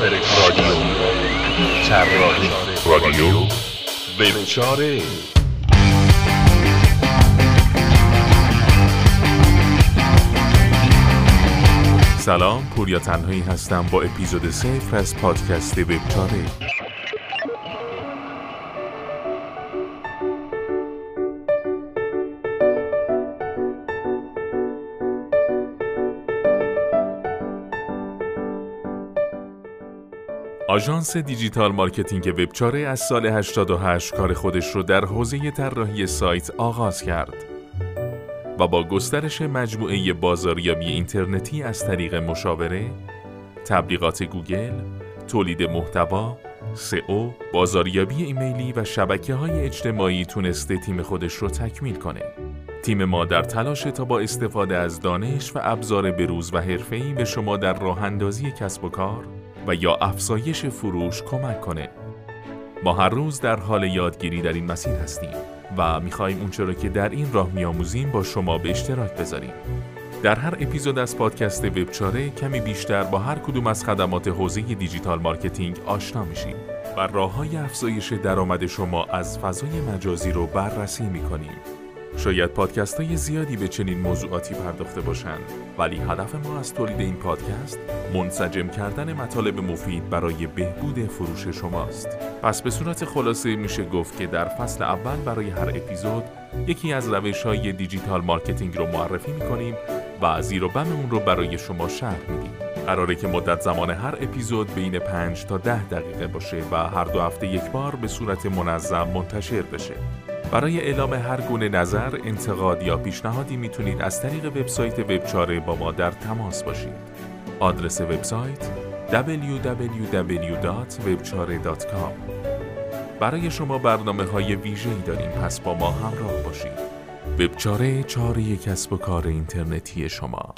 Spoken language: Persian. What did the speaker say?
رادیو. طراحی رادیو. وبچاره. سلام پوریا تنهایی هستم با اپیزود صفر از پادکست وبچاره. آژانس digital marketing وبچاره از سال 88 کار خودش رو در حوزه طراحی سایت آغاز کرد و با گسترش مجموعه بازاریابی اینترنتی از طریق مشاوره، تبلیغات گوگل، تولید محتوا، سئو، بازاریابی ایمیلی و شبکه های اجتماعی تونسته تیم خودش رو تکمیل کنه. تیم ما در تلاش تا با استفاده از دانش و ابزار بروز و حرفه‌ای به شما در راه اندازی کسب و کار و یا افزایش فروش کمک کنه. ما هر روز در حال یادگیری در این مسیر هستیم و می‌خواهیم اونچه را که در این راه میآموزیم با شما به اشتراک بذاریم. در هر اپیزود از پادکست وبچاره کمی بیشتر با هر کدوم از خدمات حوزه digital marketing آشنا میشیم و راه های افزایش درآمد شما از فضای مجازی رو بررسی می‌کنیم. شاید پادکست های زیادی به چنین موضوعاتی پرداخته باشند ولی هدف ما از تولید این پادکست منسجم کردن مطالب مفید برای بهبود فروش شماست. پس به صورت خلاصه میشه گفت که در فصل اول برای هر اپیزود یکی از روش های digital marketing رو معرفی می‌کنیم و زیر و بم اون رو برای شما شرح میدیم. قراره که مدت زمان هر اپیزود بین 5 تا 10 دقیقه باشه و هر دو هفته یک بار به صورت منظم منتشر بشه. برای اعلام هر گونه نظر، انتقاد یا پیشنهادی می‌تونید از طریق وبسایت وبچاره با ما در تماس باشید. آدرس وبسایت www.webchare.com برای شما برنامه های ویژه‌ای داریم پس با ما همراه باشید. وبچاره چاره کسب و کار اینترنتی شما